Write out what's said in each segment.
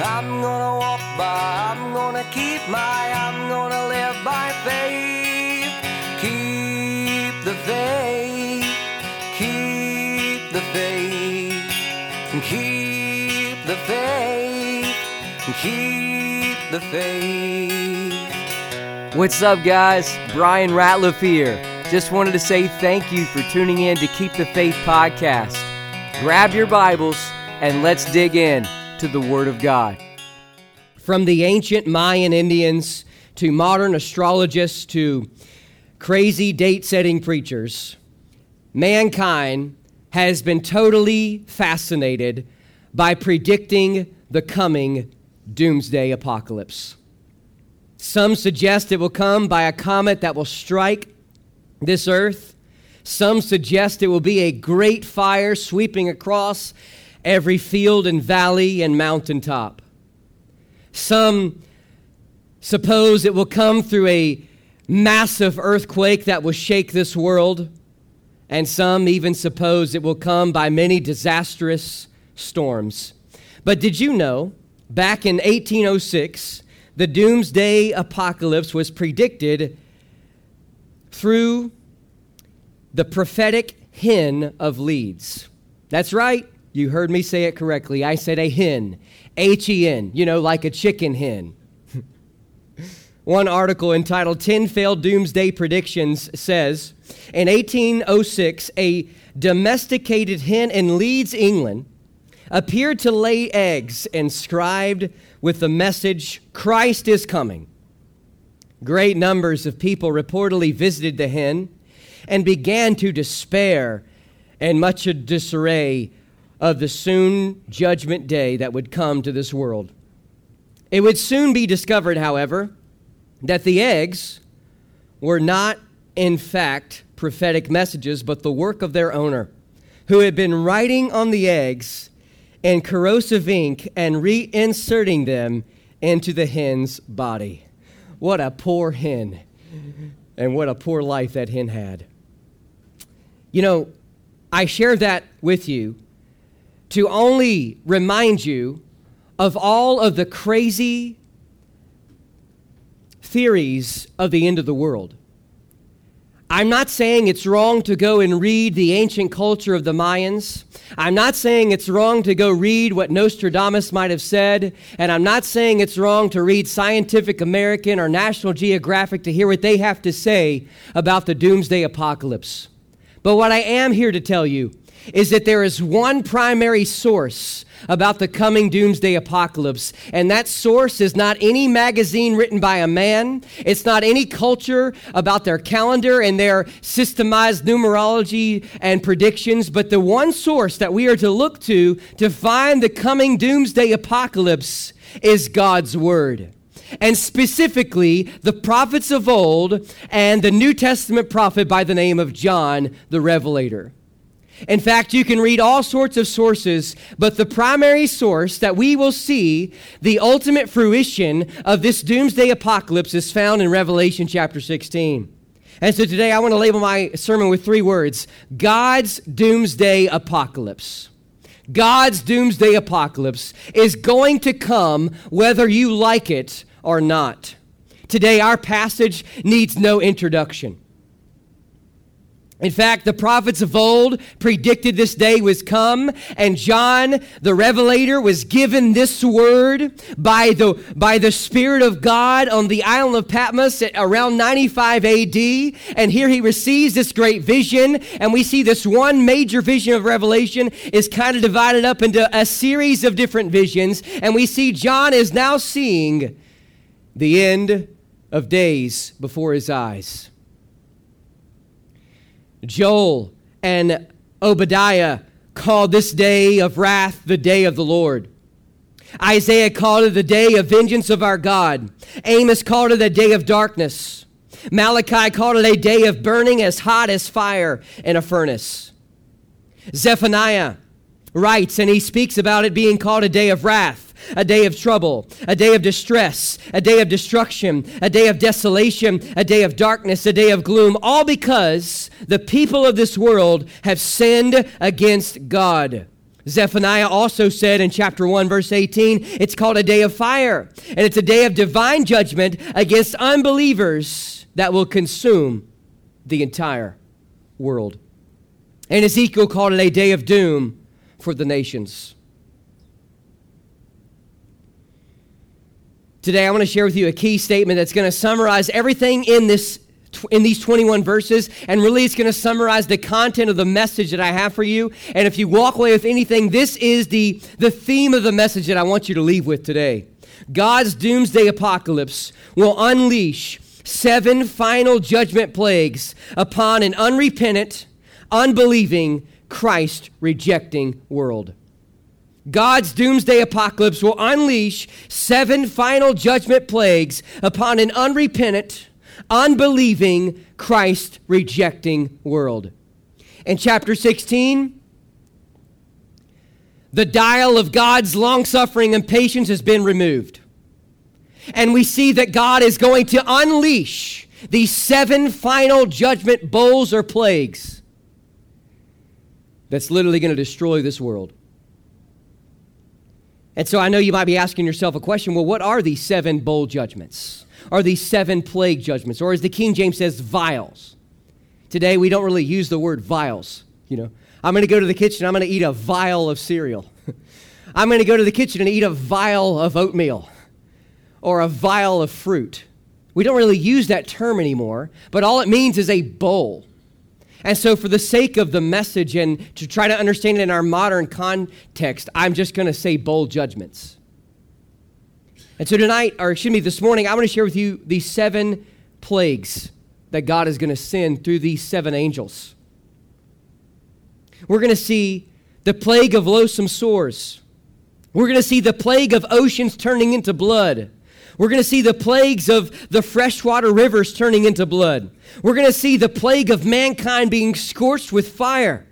I'm gonna walk by, I'm gonna keep my, I'm gonna live by faith. Keep the faith, keep the faith, keep the faith, keep the faith. What's up, guys? Brian Ratliff here. Just wanted to say thank you for tuning in to Keep the Faith podcast. Grab your Bibles and let's dig in to the Word of God. From the ancient Mayan Indians to modern astrologists to crazy date setting preachers, mankind has been totally fascinated by predicting the coming doomsday apocalypse. Some suggest it will come by a comet that will strike this earth. Some suggest it will be a great fire sweeping across every field and valley and mountaintop. Some suppose it will come through a massive earthquake that will shake this world, and some even suppose it will come by many disastrous storms. But did you know, back in 1806, the doomsday apocalypse was predicted through the prophetic hen of Leeds. That's right, you heard me say it correctly. I said a hen, H E N, you know, like a chicken hen. One article entitled 10 Failed Doomsday Predictions says In 1806, a domesticated hen in Leeds, England, appeared to lay eggs inscribed with the message, Christ is coming. Great numbers of people reportedly visited the hen and began to despair and much disarray of the soon judgment day that would come to this world. It would soon be discovered, however, that the eggs were not, in fact, prophetic messages, but the work of their owner, who had been writing on the eggs in corrosive ink and reinserting them into the hen's body. What a poor hen, and what a poor life that hen had. You know, I share that with you to only remind you of all of the crazy theories of the end of the world. I'm not saying it's wrong to go and read the ancient culture of the Mayans. I'm not saying it's wrong to go read what Nostradamus might have said. And I'm not saying it's wrong to read Scientific American or National Geographic to hear what they have to say about the doomsday apocalypse. But what I am here to tell you is that there is one primary source about the coming doomsday apocalypse. And that source is not any magazine written by a man, it's not any culture about their calendar and their systemized numerology and predictions, but the one source that we are to look to to find the coming doomsday apocalypse is God's Word and specifically the prophets of old and the New Testament prophet by the name of John the Revelator. In fact, you can read all sorts of sources, but the primary source that we will see the ultimate fruition of this doomsday apocalypse is found in Revelation chapter 16. And so today I want to label my sermon with three words God's doomsday apocalypse. God's doomsday apocalypse is going to come whether you like it or not. Today, our passage needs no introduction. In fact, the prophets of old predicted this day was come, and John the Revelator was given this word by the, by the Spirit of God on the island of Patmos at around 95 AD. And here he receives this great vision, and we see this one major vision of Revelation is kind of divided up into a series of different visions. And we see John is now seeing the end of days before his eyes. Joel and Obadiah called this day of wrath the day of the Lord. Isaiah called it the day of vengeance of our God. Amos called it a day of darkness. Malachi called it a day of burning as hot as fire in a furnace. Zephaniah writes, and he speaks about it being called a day of wrath a day of trouble, a day of distress, a day of destruction, a day of desolation, a day of darkness, a day of gloom, all because the people of this world have sinned against God. Zephaniah also said in chapter 1, verse 18, it's called a day of fire, and it's a day of divine judgment against unbelievers that will consume the entire world. And Ezekiel called it a day of doom for the nations. Today, I want to share with you a key statement that's going to summarize everything in this in these 21 verses, and really it's going to summarize the content of the message that I have for you. And if you walk away with anything, this is the, the theme of the message that I want you to leave with today. God's doomsday apocalypse will unleash seven final judgment plagues upon an unrepentant, unbelieving, Christ rejecting world. God's doomsday apocalypse will unleash seven final judgment plagues upon an unrepentant, unbelieving, Christ rejecting world. In chapter 16, the dial of God's long suffering and patience has been removed. And we see that God is going to unleash these seven final judgment bowls or plagues that's literally going to destroy this world. And so I know you might be asking yourself a question well, what are these seven bowl judgments? are these seven plague judgments, or as the King James says, vials. Today, we don't really use the word vials. You know, I'm going to go to the kitchen, I'm going to eat a vial of cereal. I'm going to go to the kitchen and eat a vial of oatmeal or a vial of fruit. We don't really use that term anymore, but all it means is a bowl. And so, for the sake of the message and to try to understand it in our modern context, I'm just going to say bowl judgments. And so tonight, or excuse me, this morning, I want to share with you the seven plagues that God is going to send through these seven angels. We're going to see the plague of loathsome sores. We're going to see the plague of oceans turning into blood. We're going to see the plagues of the freshwater rivers turning into blood. We're going to see the plague of mankind being scorched with fire.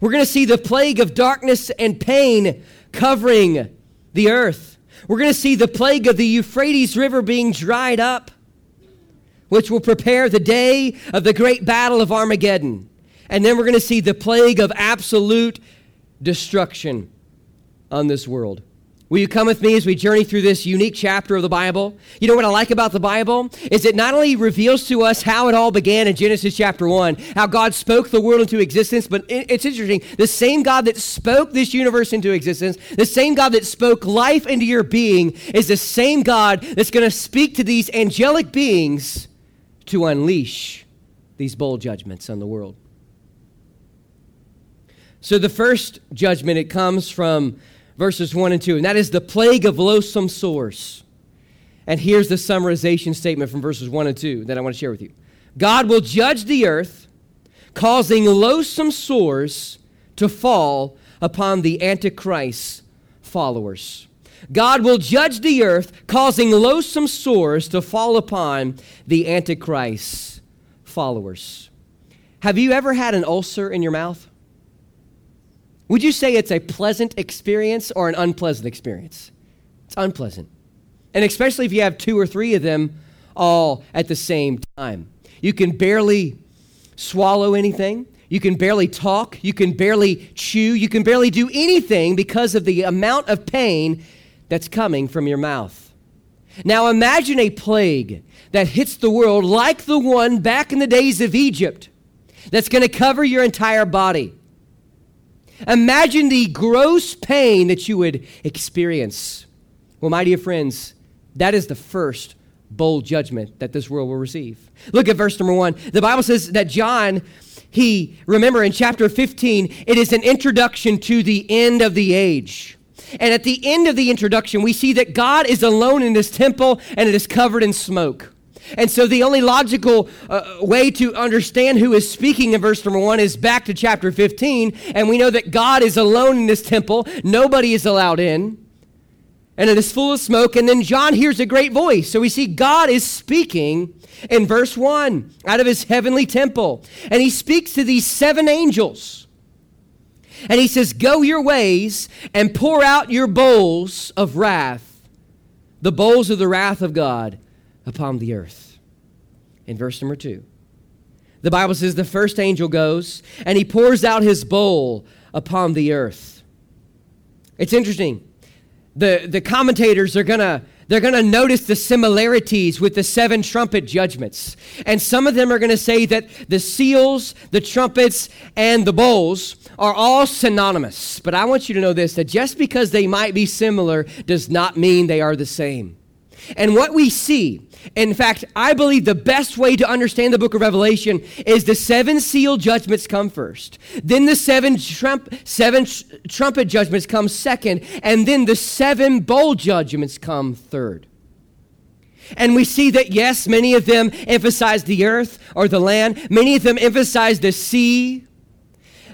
We're going to see the plague of darkness and pain covering the earth. We're going to see the plague of the Euphrates River being dried up, which will prepare the day of the great battle of Armageddon. And then we're going to see the plague of absolute destruction on this world. Will you come with me as we journey through this unique chapter of the Bible? You know what I like about the Bible? Is it not only reveals to us how it all began in Genesis chapter 1, how God spoke the world into existence, but it's interesting. The same God that spoke this universe into existence, the same God that spoke life into your being, is the same God that's going to speak to these angelic beings to unleash these bowl judgments on the world. So the first judgment, it comes from verses 1 and 2, and that is the plague of loathsome sores. And here's the summarization statement from verses 1 and 2 that I want to share with you God will judge the earth, causing loathsome sores to fall upon the Antichrist followers. God will judge the earth, causing loathsome sores to fall upon the Antichrist followers. Have you ever had an ulcer in your mouth? Would you say it's a pleasant experience or an unpleasant experience? It's unpleasant. And especially if you have two or three of them all at the same time. You can barely swallow anything. You can barely talk. You can barely chew. You can barely do anything because of the amount of pain that's coming from your mouth. Now imagine a plague that hits the world like the one back in the days of Egypt that's going to cover your entire body. Imagine the gross pain that you would experience. Well, my dear friends, that is the first bowl judgment that this world will receive. Look at verse number one. The Bible says that John, he, remember in chapter 15, it is an introduction to the end of the age. And at the end of the introduction, we see that God is alone in his temple and it is covered in smoke. And so the only logical uh, way to understand who is speaking in verse number one is back to chapter 15. And we know that God is alone in this temple, nobody is allowed in. And it is full of smoke. And then John hears a great voice. So we see God is speaking in verse 1 out of his heavenly temple. And he speaks to these seven angels. And he says, Go your ways and pour out your bowls of wrath, the bowls of the wrath of God upon the earth. In verse number two, the Bible says the first angel goes and he pours out his bowl upon the earth. It's interesting. The, the commentators are going to they're going to notice the similarities with the seven trumpet judgments. And some of them are going to say that the seals, the trumpets, and the bowls are all synonymous. But I want you to know this that just because they might be similar does not mean they are the same. And what we see, in fact, I believe the best way to understand the book of Revelation is the seven seal judgments come first. Then the seven, trump, seven trumpet judgments come second. And then the seven bowl judgments come third. And we see that, yes, many of them emphasize the earth or the land, many of them emphasize the sea,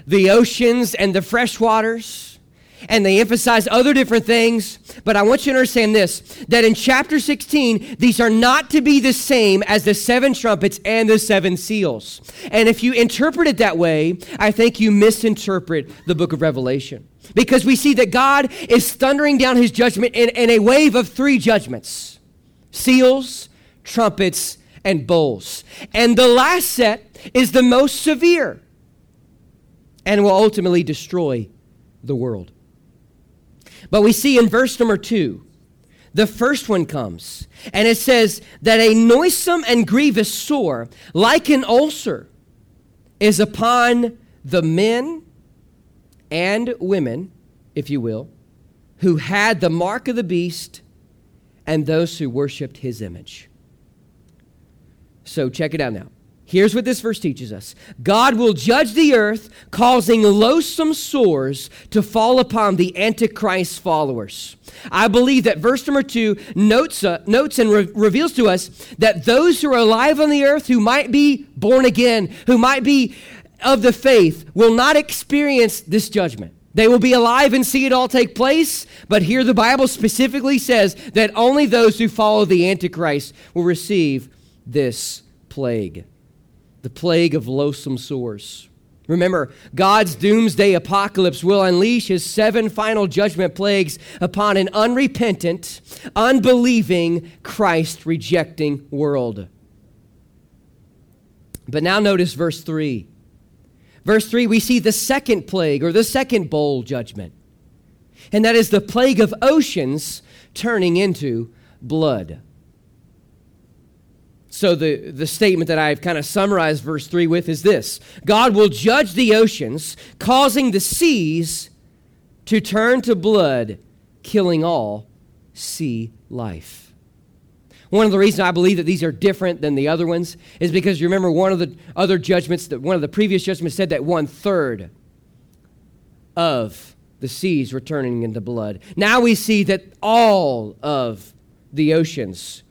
the oceans, and the fresh waters and they emphasize other different things. But I want you to understand this that in chapter 16, these are not to be the same as the seven trumpets and the seven seals. And if you interpret it that way, I think you misinterpret the book of Revelation. Because we see that God is thundering down his judgment in, in a wave of three judgments seals, trumpets, and bowls. And the last set is the most severe and will ultimately destroy the world. But we see in verse number two, the first one comes, and it says that a noisome and grievous sore, like an ulcer, is upon the men and women, if you will, who had the mark of the beast and those who worshiped his image. So check it out now. Here's what this verse teaches us God will judge the earth, causing loathsome sores to fall upon the Antichrist's followers. I believe that verse number two notes, uh, notes and re- reveals to us that those who are alive on the earth, who might be born again, who might be of the faith, will not experience this judgment. They will be alive and see it all take place, but here the Bible specifically says that only those who follow the Antichrist will receive this plague the plague of loathsome sores. Remember, God's doomsday apocalypse will unleash his seven final judgment plagues upon an unrepentant, unbelieving, Christ rejecting world. But now notice verse 3. Verse 3, we see the second plague or the second bowl judgment. And that is the plague of oceans turning into blood. So, the, the statement that I've kind of summarized verse 3 with is this God will judge the oceans, causing the seas to turn to blood, killing all sea life. One of the reasons I believe that these are different than the other ones is because you remember one of the other judgments, that one of the previous judgments said that one third of the seas were turning into blood. Now we see that all of the oceans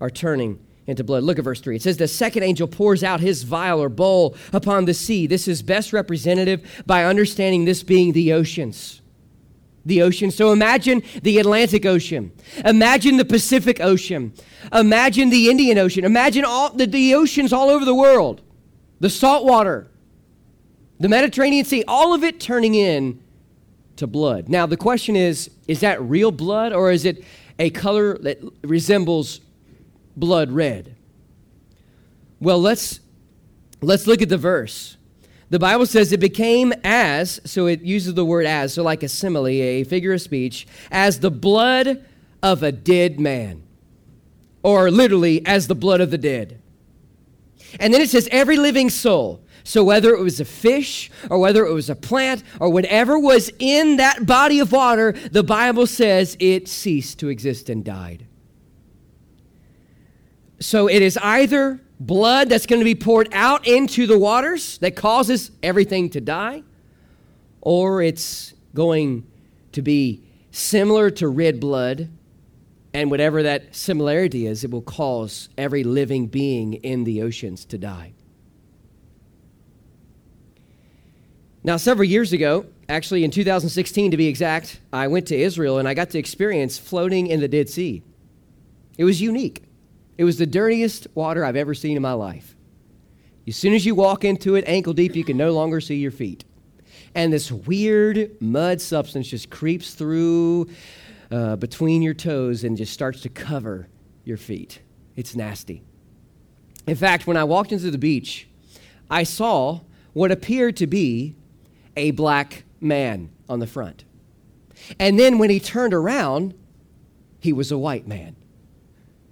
are turning into blood. Look at verse 3. It says, The second angel pours out his vial or bowl upon the sea. This is best representative by understanding this being the oceans. The ocean. So imagine the Atlantic Ocean. Imagine the Pacific Ocean. Imagine the Indian Ocean. Imagine all the, the oceans all over the world. The salt water, the Mediterranean Sea, all of it turning in to blood. Now, the question is is that real blood or is it a color that resembles blood red? Well, let's let's look at the verse. The Bible says it became as, so it uses the word as, so like a simile, a figure of speech, as the blood of a dead man, or literally as the blood of the dead. And then it says every living soul. So whether it was a fish or whether it was a plant or whatever was in that body of water, the Bible says it ceased to exist and died. So it is either blood that's going to be poured out into the waters that causes everything to die, or it's going to be similar to red blood, and whatever that similarity is, it will cause every living being in the oceans to die. Now, several years ago, actually in 2016 to be exact, I went to Israel and I got to experience floating in the Dead Sea. It was unique. It was the dirtiest water I've ever seen in my life. As soon as you walk into it, ankle deep, you can no longer see your feet. And this weird mud substance just creeps through uh, between your toes and just starts to cover your feet. It's nasty. In fact, when I walked into the beach, I saw what appeared to be a black man on the front. And then when he turned around, he was a white man.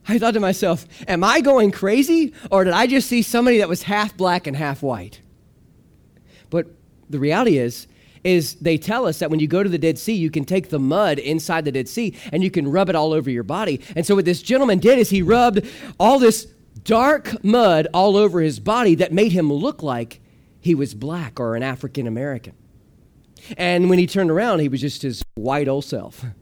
I thought to myself, am I going crazy or did I just see somebody that was half black and half white? But the reality is, is they tell us that when you go to the Dead Sea, you can take the mud inside the Dead Sea and you can rub it all over your body. And so what this gentleman did is he rubbed all this dark mud all over his body that made him look like he was black or an African American. And when he turned around, he was just his white old self.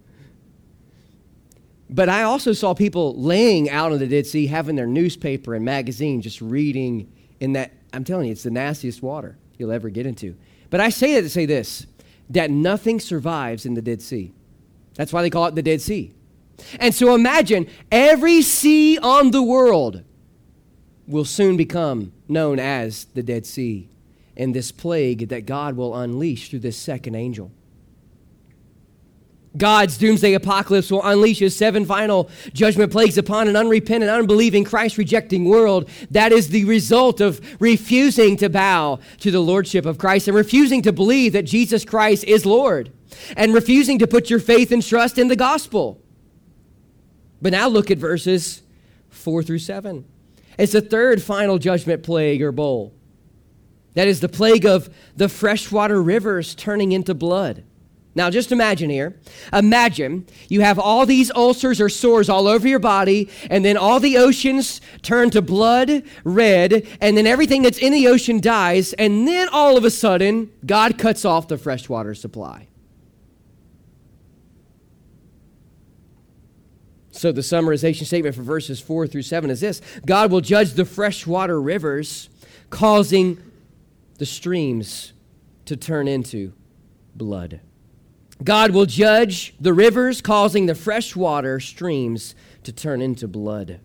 But I also saw people laying out in the Dead Sea having their newspaper and magazine just reading in that. I'm telling you, it's the nastiest water you'll ever get into. But I say that to say this that nothing survives in the Dead Sea. That's why they call it the Dead Sea. And so imagine every sea on the world will soon become known as the Dead Sea and this plague that God will unleash through this second angel. God's doomsday apocalypse will unleash his seven final judgment plagues upon an unrepentant, unbelieving, Christ rejecting world. That is the result of refusing to bow to the lordship of Christ and refusing to believe that Jesus Christ is Lord and refusing to put your faith and trust in the gospel. But now look at verses 4 through 7. It's the third final judgment plague or bowl. That is the plague of the freshwater rivers turning into blood. Now, just imagine here. Imagine you have all these ulcers or sores all over your body, and then all the oceans turn to blood red, and then everything that's in the ocean dies, and then all of a sudden, God cuts off the freshwater supply. So, the summarization statement for verses 4 through 7 is this God will judge the freshwater rivers, causing the streams to turn into blood. God will judge the rivers, causing the freshwater streams to turn into blood.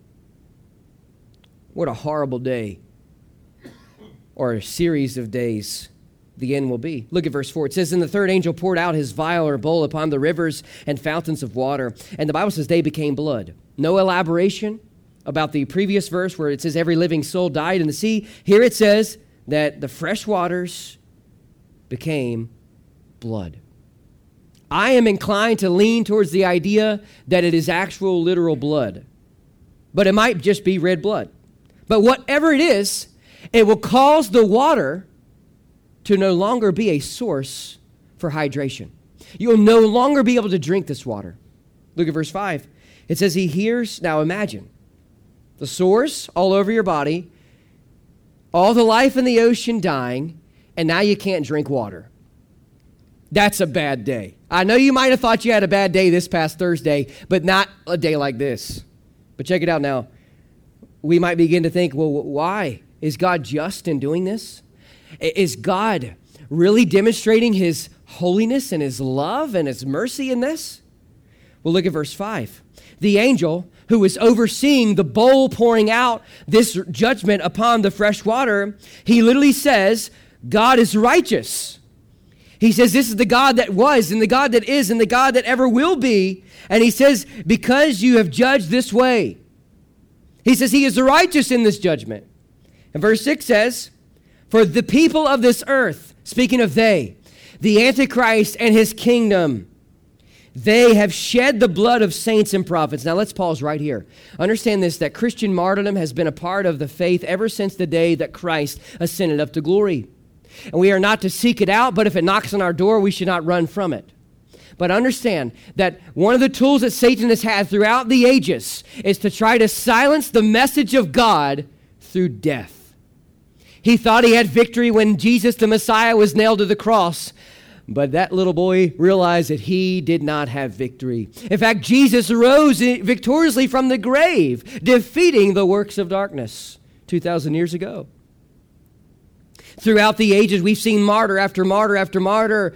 What a horrible day, or a series of days the end will be. Look at verse 4. It says, And the third angel poured out his vial or bowl upon the rivers and fountains of water. And the Bible says they became blood. No elaboration about the previous verse where it says every living soul died in the sea. Here it says that the fresh waters became blood. I am inclined to lean towards the idea that it is actual literal blood, but it might just be red blood. But whatever it is, it will cause the water to no longer be a source for hydration. You'll no longer be able to drink this water. Look at verse 5. It says, He hears, now imagine, the source all over your body, all the life in the ocean dying, and now you can't drink water. That's a bad day. I know you might have thought you had a bad day this past Thursday, but not a day like this. But check it out now. We might begin to think, well, why? Is God just in doing this? Is God really demonstrating his holiness and his love and his mercy in this? Well, look at verse 5. The angel who was overseeing the bowl pouring out this judgment upon the fresh water, he literally says, God is righteous. He says, This is the God that was, and the God that is, and the God that ever will be. And he says, Because you have judged this way. He says, He is the righteous in this judgment. And verse 6 says, For the people of this earth, speaking of they, the Antichrist and his kingdom, they have shed the blood of saints and prophets. Now let's pause right here. Understand this that Christian martyrdom has been a part of the faith ever since the day that Christ ascended up to glory. And we are not to seek it out, but if it knocks on our door, we should not run from it. But understand that one of the tools that Satan has had throughout the ages is to try to silence the message of God through death. He thought he had victory when Jesus the Messiah was nailed to the cross, but that little boy realized that he did not have victory. In fact, Jesus rose victoriously from the grave, defeating the works of darkness 2,000 years ago. Throughout the ages, we've seen martyr after martyr after martyr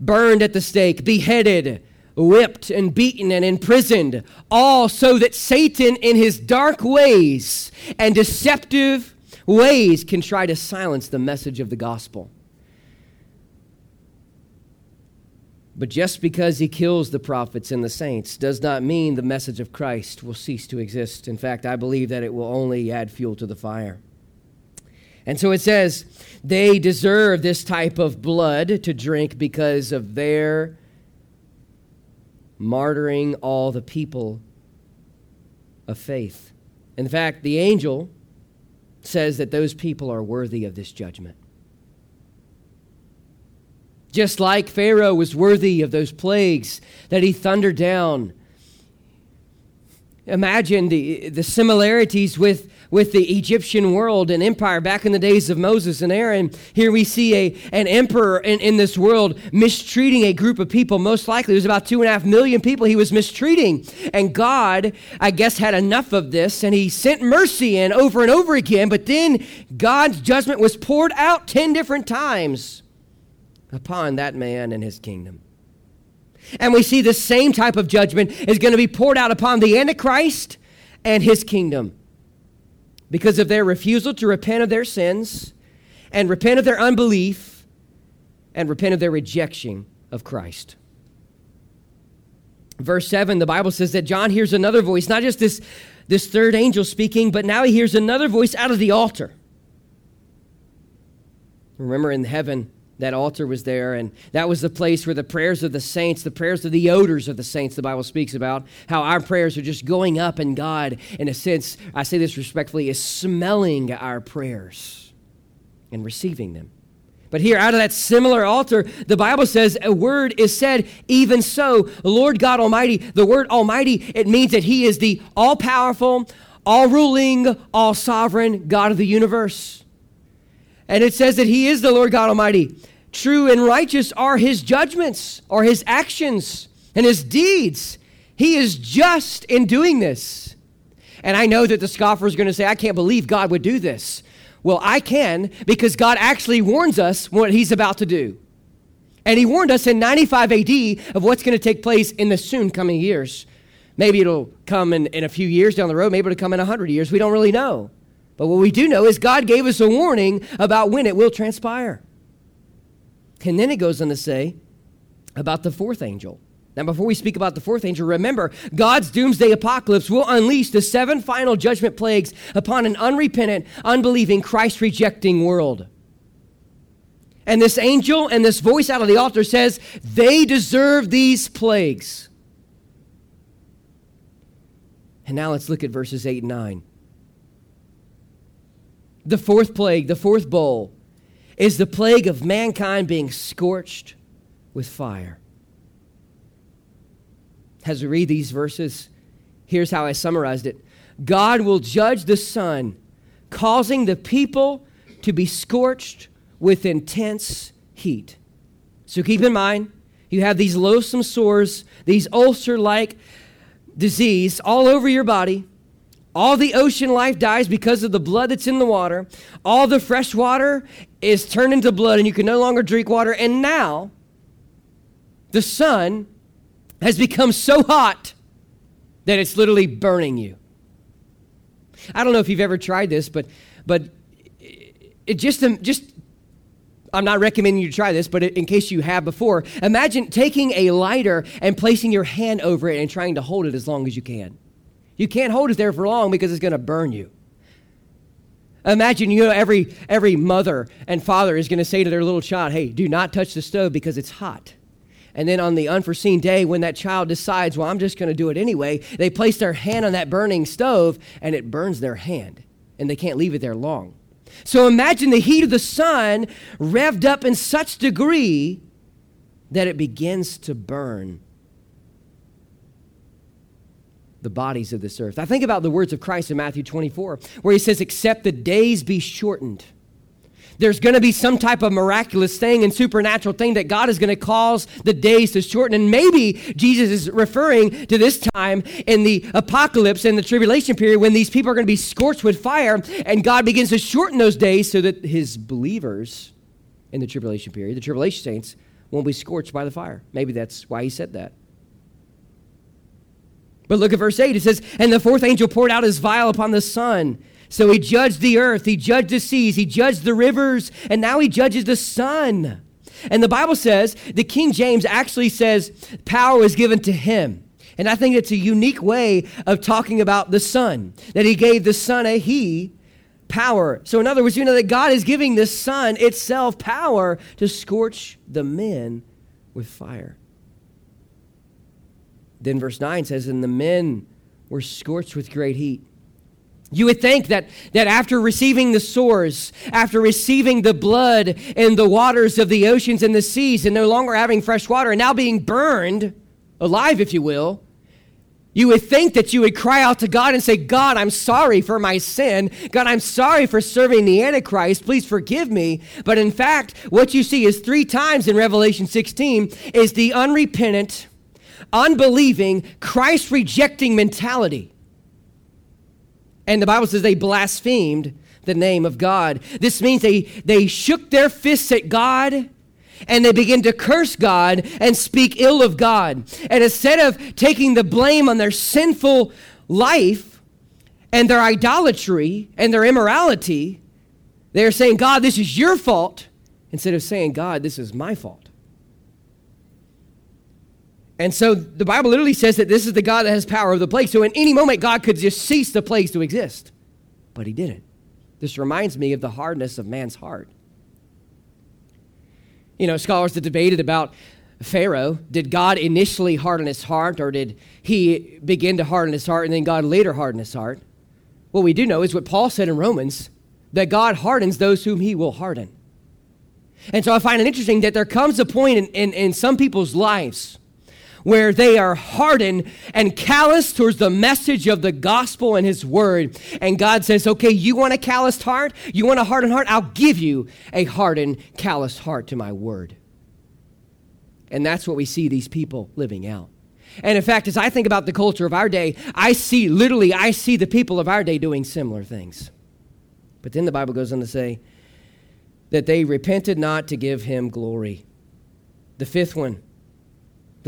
burned at the stake, beheaded, whipped, and beaten and imprisoned, all so that Satan, in his dark ways and deceptive ways, can try to silence the message of the gospel. But just because he kills the prophets and the saints does not mean the message of Christ will cease to exist. In fact, I believe that it will only add fuel to the fire. And so it says, they deserve this type of blood to drink because of their martyring all the people of faith. In fact, the angel says that those people are worthy of this judgment. Just like Pharaoh was worthy of those plagues that he thundered down. Imagine the, the similarities with with the Egyptian world and empire back in the days of Moses and Aaron. Here we see a, an emperor in, in this world mistreating a group of people. Most likely, it was about two and a half million people he was mistreating. And God, I guess, had enough of this and he sent mercy in over and over again. But then God's judgment was poured out 10 different times upon that man and his kingdom. And we see the same type of judgment is going to be poured out upon the Antichrist and his kingdom because of their refusal to repent of their sins and repent of their unbelief and repent of their rejection of Christ. Verse 7, the Bible says that John hears another voice, not just this, this third angel speaking, but now he hears another voice out of the altar. Remember in heaven, that altar was there, and that was the place where the prayers of the saints, the prayers of the odors of the saints, the Bible speaks about, how our prayers are just going up, and God, in a sense, I say this respectfully, is smelling our prayers and receiving them. But here, out of that similar altar, the Bible says a word is said, even so, Lord God Almighty. The word Almighty, it means that He is the all powerful, all ruling, all sovereign God of the universe. And it says that He is the Lord God Almighty. True and righteous are his judgments, or his actions, and his deeds. He is just in doing this. And I know that the scoffer is going to say, I can't believe God would do this. Well, I can because God actually warns us what he's about to do. And he warned us in 95 AD of what's going to take place in the soon coming years. Maybe it'll come in, in a few years down the road, maybe it'll come in 100 years. We don't really know. But what we do know is God gave us a warning about when it will transpire. And then it goes on to say about the fourth angel. Now, before we speak about the fourth angel, remember God's doomsday apocalypse will unleash the seven final judgment plagues upon an unrepentant, unbelieving, Christ rejecting world. And this angel and this voice out of the altar says, they deserve these plagues. And now let's look at verses 8 and 9. The fourth plague, the fourth bowl, is the plague of mankind being scorched with fire. As we read these verses, here's how I summarized it God will judge the sun, causing the people to be scorched with intense heat. So keep in mind, you have these loathsome sores, these ulcer like disease all over your body. All the ocean life dies because of the blood that's in the water. All the fresh water is turned into blood, and you can no longer drink water. And now, the sun has become so hot that it's literally burning you. I don't know if you've ever tried this, but but it just um, just I'm not recommending you try this, but in case you have before, imagine taking a lighter and placing your hand over it and trying to hold it as long as you can. You can't hold it there for long because it's going to burn you. Imagine, you know, every, every mother and father is going to say to their little child, hey, do not touch the stove because it's hot. And then on the unforeseen day, when that child decides, well, I'm just going to do it anyway, they place their hand on that burning stove and it burns their hand. And they can't leave it there long. So imagine the heat of the sun revved up in such degree that it begins to burn the bodies of this earth. I think about the words of Christ in Matthew 24, where he says, Except the days be shortened. There's going to be some type of miraculous thing and supernatural thing that God is going to cause the days to shorten. And maybe Jesus is referring to this time in the apocalypse and the tribulation period when these people are going to be scorched with fire and God begins to shorten those days so that his believers in the tribulation period, the tribulation saints, won't be scorched by the fire. Maybe that's why he said that. But look at verse 8. It says, And the fourth angel poured out his vial upon the sun. So he judged the earth, he judged the seas, he judged the rivers, and now he judges the sun. And the Bible says, the King James actually says, power was given to him. And I think it's a unique way of talking about the sun, that he gave the sun a he power. So, in other words, you know that God is giving the sun itself power to scorch the men with fire. Then verse 9 says, And the men were scorched with great heat. You would think that, that after receiving the sores, after receiving the blood and the waters of the oceans and the seas, and no longer having fresh water, and now being burned alive, if you will, you would think that you would cry out to God and say, God, I'm sorry for my sin. God, I'm sorry for serving the Antichrist. Please forgive me. But in fact, what you see is three times in Revelation 16 is the unrepentant, unbelieving, Christ rejecting mentality. And the Bible says they blasphemed the name of God. This means they, they shook their fists at God and they begin to curse God and speak ill of God. And instead of taking the blame on their sinful life and their idolatry and their immorality, they're saying, God, this is your fault, instead of saying, God, this is my fault. And so the Bible literally says that this is the God that has power over the plague. So in any moment, God could just cease the plagues to exist. But he didn't. This reminds me of the hardness of man's heart. You know, scholars have debated about Pharaoh. Did God initially harden his heart, or did he begin to harden his heart and then God later harden his heart? What we do know is what Paul said in Romans that God hardens those whom he will harden. And so I find it interesting that there comes a point in, in, in some people's lives where they are hardened and callous towards the message of the gospel and his word. And God says, okay, you want a calloused heart? You want a hardened heart? I'll give you a hardened, calloused heart to my word. And that's what we see these people living out. And in fact, as I think about the culture of our day, I see, literally, I see the people of our day doing similar things. But then the Bible goes on to say that they repented not to give him glory. The fifth one,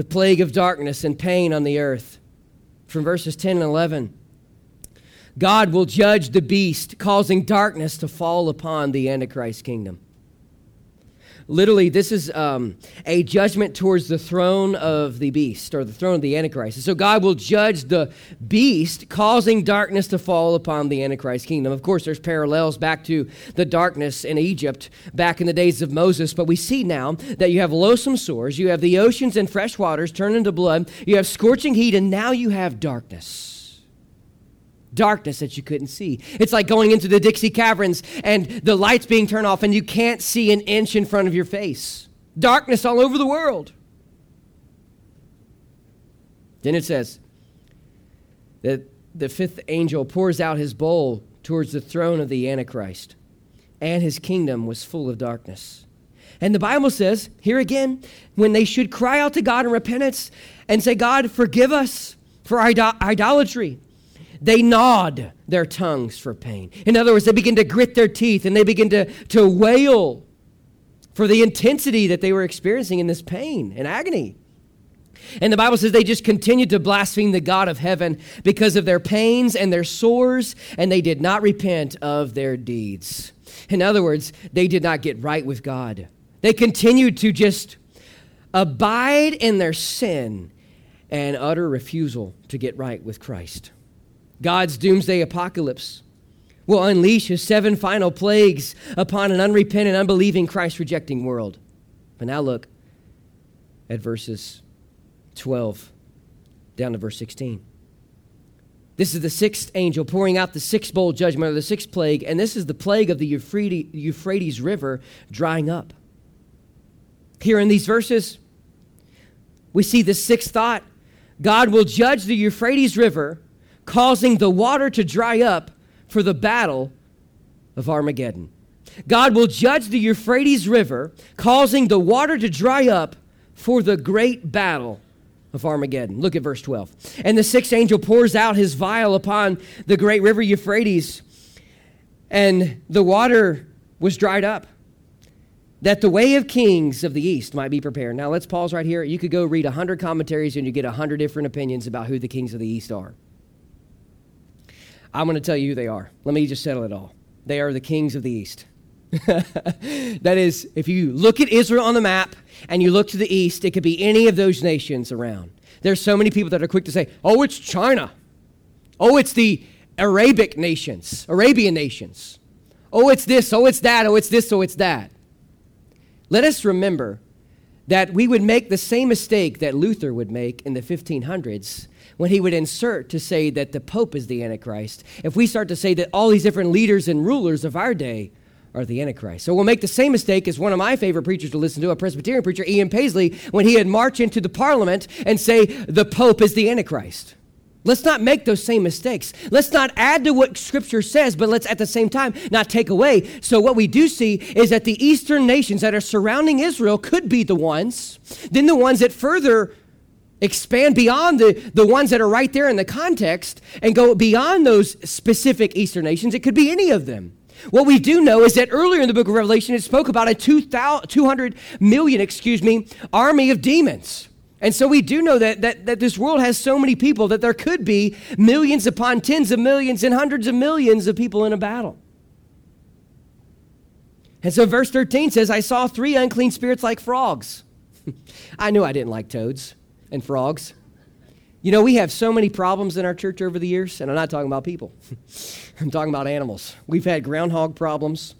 the plague of darkness and pain on the earth. From verses 10 and 11. God will judge the beast, causing darkness to fall upon the Antichrist kingdom. Literally, this is um, a judgment towards the throne of the beast or the throne of the Antichrist. And so God will judge the beast, causing darkness to fall upon the Antichrist kingdom. Of course, there's parallels back to the darkness in Egypt back in the days of Moses. But we see now that you have loathsome sores, you have the oceans and fresh waters turned into blood, you have scorching heat, and now you have darkness darkness that you couldn't see. It's like going into the Dixie Caverns and the lights being turned off and you can't see an inch in front of your face. Darkness all over the world. Then it says that the fifth angel pours out his bowl towards the throne of the Antichrist, and his kingdom was full of darkness. And the Bible says, here again, when they should cry out to God in repentance and say, God, forgive us for idolatry they gnawed their tongues for pain. In other words, they begin to grit their teeth and they begin to, to wail for the intensity that they were experiencing in this pain and agony. And the Bible says they just continued to blaspheme the God of heaven because of their pains and their sores, and they did not repent of their deeds. In other words, they did not get right with God. They continued to just abide in their sin and utter refusal to get right with Christ. God's doomsday apocalypse will unleash his seven final plagues upon an unrepentant, unbelieving, Christ rejecting world. But now look at verses 12 down to verse 16. This is the sixth angel pouring out the sixth bowl judgment, or the sixth plague, and this is the plague of the Euphrates River drying up. Here in these verses, we see the sixth thought God will judge the Euphrates River causing the water to dry up for the battle of Armageddon. God will judge the Euphrates River, causing the water to dry up for the great battle of Armageddon. Look at verse 12. And the sixth angel pours out his vial upon the great river Euphrates, and the water was dried up, that the way of kings of the east might be prepared. Now let's pause right here. You could go read 100 commentaries and you get 100 different opinions about who the kings of the east are. I'm going to tell you who they are. Let me just settle it all. They are the kings of the east. that is, if you look at Israel on the map and you look to the east, it could be any of those nations around. There's so many people that are quick to say, oh, it's China. Oh, it's the Arabic nations, Arabian nations. Oh, it's this, oh, it's that, oh, it's this, oh, it's that. Let us remember that we would make the same mistake that Luther would make in the 1500s when he would insert to say that the Pope is the Antichrist. If we start to say that all these different leaders and rulers of our day are the Antichrist. So we'll make the same mistake as one of my favorite preachers to listen to, a Presbyterian preacher, Ian Paisley, when he had march into the parliament and say the Pope is the Antichrist. Let's not make those same mistakes. Let's not add to what Scripture says, but let's at the same time not take away. So, what we do see is that the eastern nations that are surrounding Israel could be the ones, then the ones that further expand beyond the, the ones that are right there in the context and go beyond those specific eastern nations. It could be any of them. What we do know is that earlier in the book of Revelation, it spoke about a 200 million, excuse me, army of demons. And so we do know that, that, that this world has so many people that there could be millions upon tens of millions and hundreds of millions of people in a battle. And so verse 13 says, I saw three unclean spirits like frogs. I knew I didn't like toads and frogs. You know, we have so many problems in our church over the years, and I'm not talking about people. I'm talking about animals. We've had groundhog problems.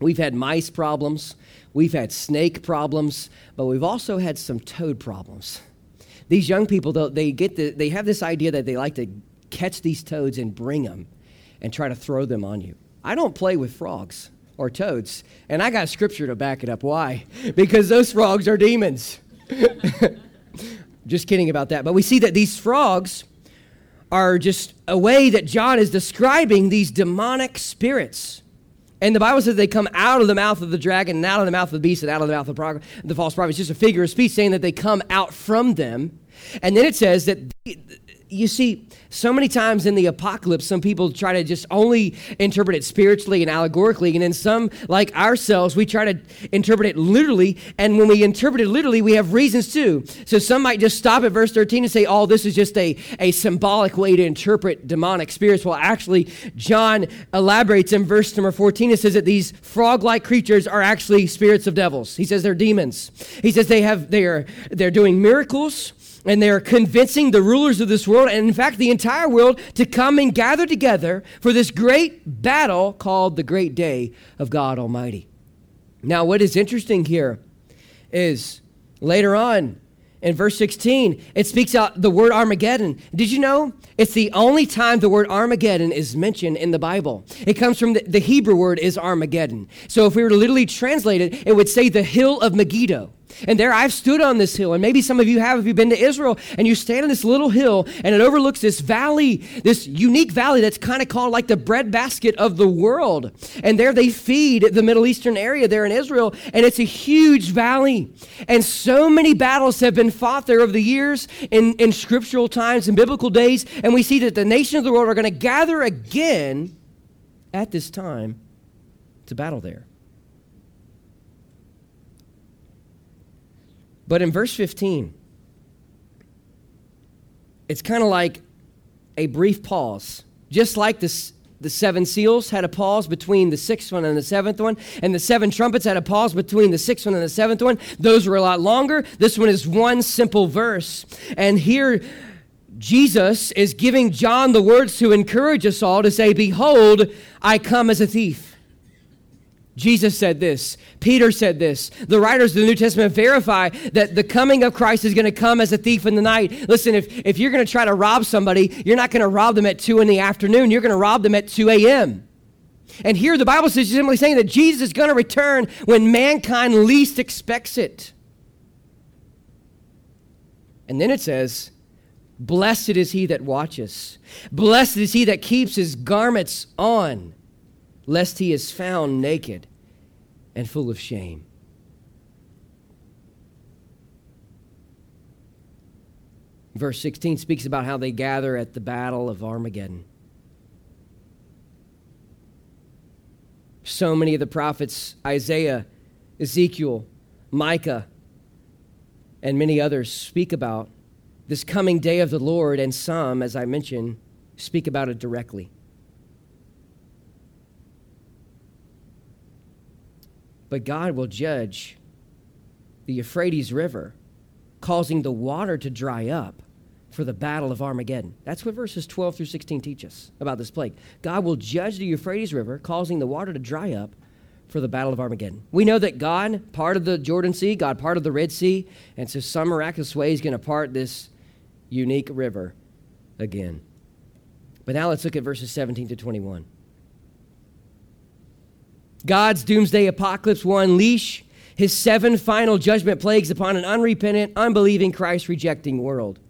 We've had mice problems. We've had snake problems, but we've also had some toad problems. These young people, though, they, get the, they have this idea that they like to catch these toads and bring them and try to throw them on you. I don't play with frogs or toads, and I got scripture to back it up. Why? Because those frogs are demons. just kidding about that. But we see that these frogs are just a way that John is describing these demonic spirits. And the Bible says they come out of the mouth of the dragon and out of the mouth of the beast and out of the mouth of the, prog- the false prophet. It's just a figure of speech saying that they come out from them. And then it says that, you see, so many times in the apocalypse, some people try to just only interpret it spiritually and allegorically, and then some, like ourselves, we try to interpret it literally. And when we interpret it literally, we have reasons too. So some might just stop at verse 13 and say, oh, this is just a, a symbolic way to interpret demonic spirits. Well, actually, John elaborates in verse number 14. It says that these frog like creatures are actually spirits of devils. He says they're demons. He says they have, they are, they're doing miracles and they're convincing the rulers of this world, and in fact, the entire world, to come and gather together for this great battle called the Great Day of God Almighty. Now, what is interesting here is later on in verse 16, it speaks out the word Armageddon. Did you know it's the only time the word Armageddon is mentioned in the Bible? It comes from the, the Hebrew word is Armageddon. So if we were to literally translate it, it would say the hill of Megiddo. And there I've stood on this hill, and maybe some of you have if you've been to Israel, and you stand on this little hill, and it overlooks this valley, this unique valley that's kind of called like the breadbasket of the world. And there they feed the Middle Eastern area there in Israel, and it's a huge valley. And so many battles have been fought there over the years in, in scriptural times and biblical days, and we see that the nations of the world are going to gather again at this time to battle there. But in verse 15, it's kind of like a brief pause. Just like this, the seven seals had a pause between the sixth one and the seventh one, and the seven trumpets had a pause between the sixth one and the seventh one. Those were a lot longer. This one is one simple verse. And here, Jesus is giving John the words to encourage us all to say, Behold, I come as a thief. Jesus said this. Peter said this. The writers of the New Testament verify that the coming of Christ is going to come as a thief in the night. Listen, if, if you're going to try to rob somebody, you're not going to rob them at 2 in the afternoon. You're going to rob them at 2 a.m. And here the Bible is simply saying that Jesus is going to return when mankind least expects it. And then it says, Blessed is he that watches. Blessed is he that keeps his garments on lest he is found naked and full of shame. Verse 16 speaks about how they gather at the battle of Armageddon. So many of the prophets, Isaiah, Ezekiel, Micah, and many others, speak about this coming day of the Lord, and some, as I mentioned, speak about it directly. But God will judge the Euphrates River, causing the water to dry up for the battle of Armageddon. That's what verses 12 through 16 teach us about this plague. God will judge the Euphrates River, causing the water to dry up for the Battle of Armageddon. We know that God parted the Jordan Sea, God parted the Red Sea, and so some miraculous way is going to part this unique river again. But now let's look at verses 17 to 21. God's doomsday apocalypse will unleash his seven final judgment plagues upon an unrepentant, unbelieving, Christ rejecting world.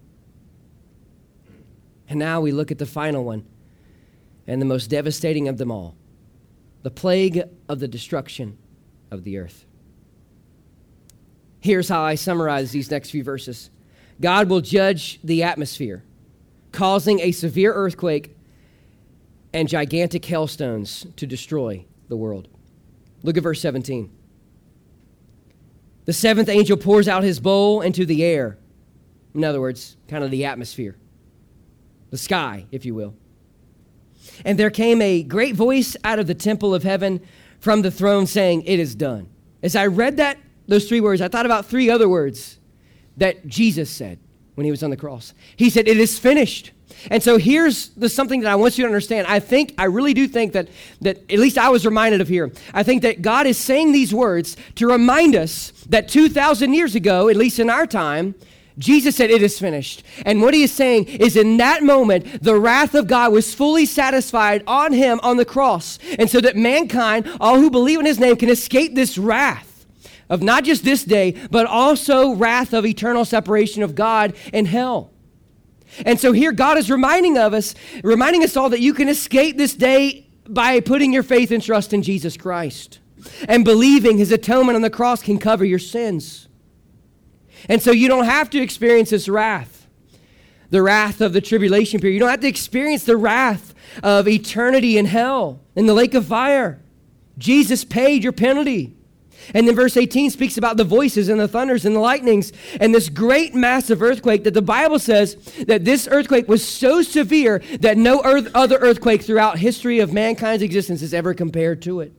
And now we look at the final one and the most devastating of them all the plague of the destruction of the earth. Here's how I summarize these next few verses God will judge the atmosphere, causing a severe earthquake and gigantic hailstones to destroy the world. Look at verse 17. The seventh angel pours out his bowl into the air. In other words, kind of the atmosphere, the sky, if you will. And there came a great voice out of the temple of heaven from the throne saying, It is done. As I read that, those three words, I thought about three other words that Jesus said when he was on the cross. He said, It is finished. And so here's the something that I want you to understand. I think, I really do think that, that at least I was reminded of here. I think that God is saying these words to remind us that 2,000 years ago, at least in our time, Jesus said, It is finished. And what he is saying is, in that moment, the wrath of God was fully satisfied on him on the cross. And so that mankind, all who believe in his name, can escape this wrath of not just this day, but also wrath of eternal separation of God and hell. And so here God is reminding of us, reminding us all that you can escape this day by putting your faith and trust in Jesus Christ and believing his atonement on the cross can cover your sins. And so you don't have to experience this wrath, the wrath of the tribulation period. You don't have to experience the wrath of eternity in hell, in the lake of fire. Jesus paid your penalty. And then verse 18 speaks about the voices and the thunders and the lightnings and this great massive earthquake that the Bible says that this earthquake was so severe that no earth, other earthquake throughout history of mankind's existence is ever compared to it.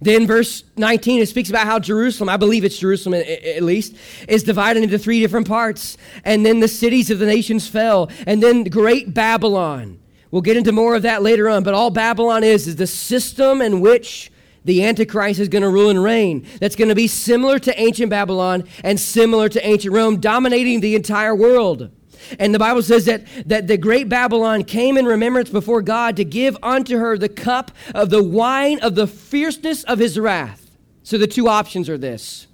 Then, verse 19, it speaks about how Jerusalem, I believe it's Jerusalem at least, is divided into three different parts. And then the cities of the nations fell. And then great Babylon. We'll get into more of that later on. But all Babylon is, is the system in which the Antichrist is going to rule and reign. That's going to be similar to ancient Babylon and similar to ancient Rome, dominating the entire world. And the Bible says that, that the great Babylon came in remembrance before God to give unto her the cup of the wine of the fierceness of his wrath. So the two options are this.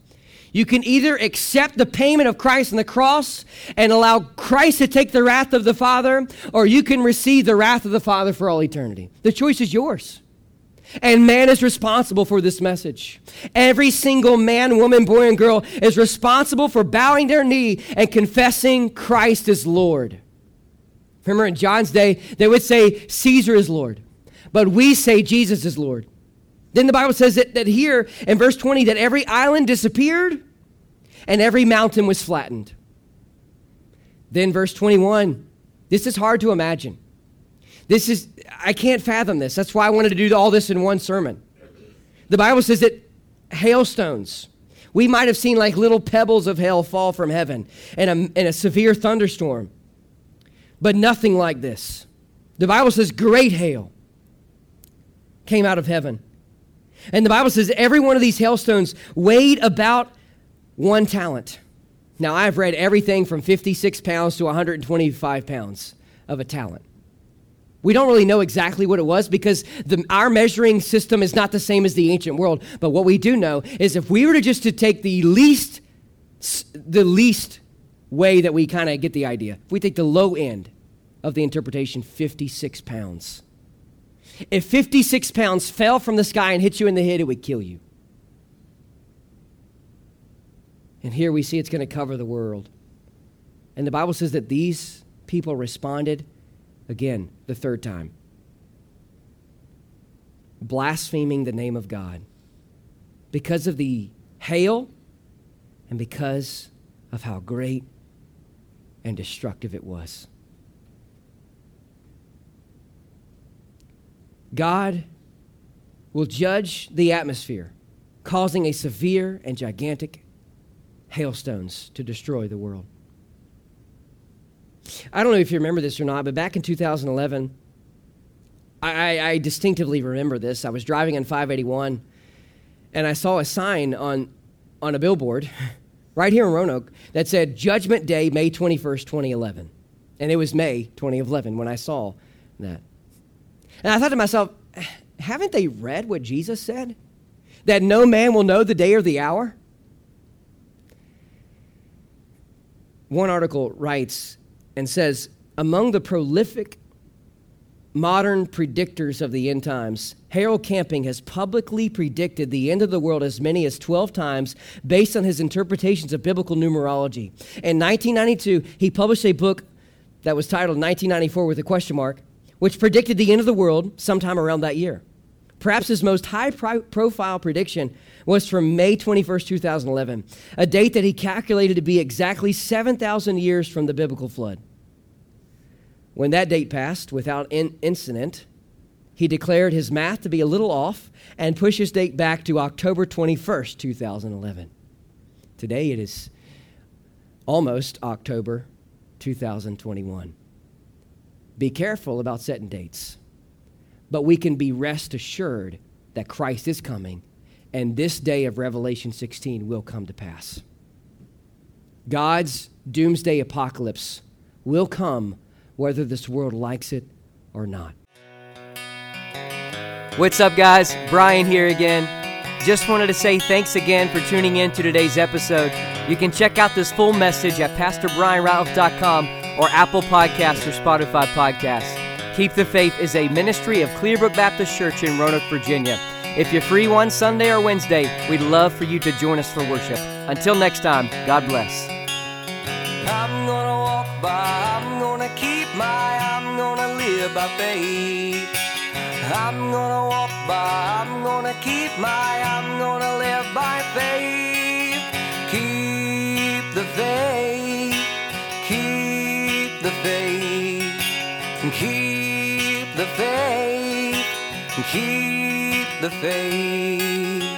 You can either accept the payment of Christ on the cross and allow Christ to take the wrath of the Father, or you can receive the wrath of the Father for all eternity. The choice is yours. And man is responsible for this message. Every single man, woman, boy, and girl is responsible for bowing their knee and confessing Christ as Lord. Remember in John's day, they would say Caesar is Lord, but we say Jesus is Lord. Then the Bible says that, that here in verse 20 that every island disappeared and every mountain was flattened. Then verse 21, this is hard to imagine. This is, I can't fathom this. That's why I wanted to do all this in one sermon. The Bible says that hailstones, we might have seen like little pebbles of hail fall from heaven in a, in a severe thunderstorm, but nothing like this. The Bible says great hail came out of heaven. And the Bible says every one of these hailstones weighed about one talent. Now, I've read everything from 56 pounds to 125 pounds of a talent. We don't really know exactly what it was because the, our measuring system is not the same as the ancient world. But what we do know is if we were to just to take the least, the least way that we kind of get the idea, if we take the low end of the interpretation, 56 pounds. If 56 pounds fell from the sky and hit you in the head, it would kill you. And here we see it's going to cover the world. And the Bible says that these people responded Again, the third time. Blaspheming the name of God because of the hail and because of how great and destructive it was. God will judge the atmosphere, causing a severe and gigantic hailstones to destroy the world. I don't know if you remember this or not, but back in 2011, I, I distinctively remember this. I was driving on 581 and I saw a sign on, on a billboard right here in Roanoke that said Judgment Day, May 21st, 2011. And it was May 2011 when I saw that. And I thought to myself, haven't they read what Jesus said? That no man will know the day or the hour? One article writes and says, among the prolific modern predictors of the end times, Harold Camping has publicly predicted the end of the world as many as 12 times based on his interpretations of biblical numerology. In 1992, he published a book that was titled 1994 with a question mark, which predicted the end of the world sometime around that year. Perhaps his most high profile prediction was from May 21st, 2011, a date that he calculated to be exactly 7,000 years from the biblical flood. When that date passed without in- incident, he declared his math to be a little off and pushed his date back to October 21st, 2011. Today it is almost October 2021. Be careful about setting dates, but we can be rest assured that Christ is coming and this day of Revelation 16 will come to pass. God's doomsday apocalypse will come whether this world likes it or not. What's up, guys? Brian here again. Just wanted to say thanks again for tuning in to today's episode. You can check out this full message at PastorBrianRatliff.com or Apple Podcasts or Spotify Podcasts. Keep the Faith is a ministry of Clearbrook Baptist Church in Roanoke, Virginia. If you're free one Sunday or Wednesday, we'd love for you to join us for worship. Until next time, God bless. I'm gonna walk by, I'm gonna keep my, I'm gonna live by faith. I'm gonna walk by, I'm gonna keep my, I'm gonna live by faith. Keep the faith, keep the faith, keep the faith, keep the faith.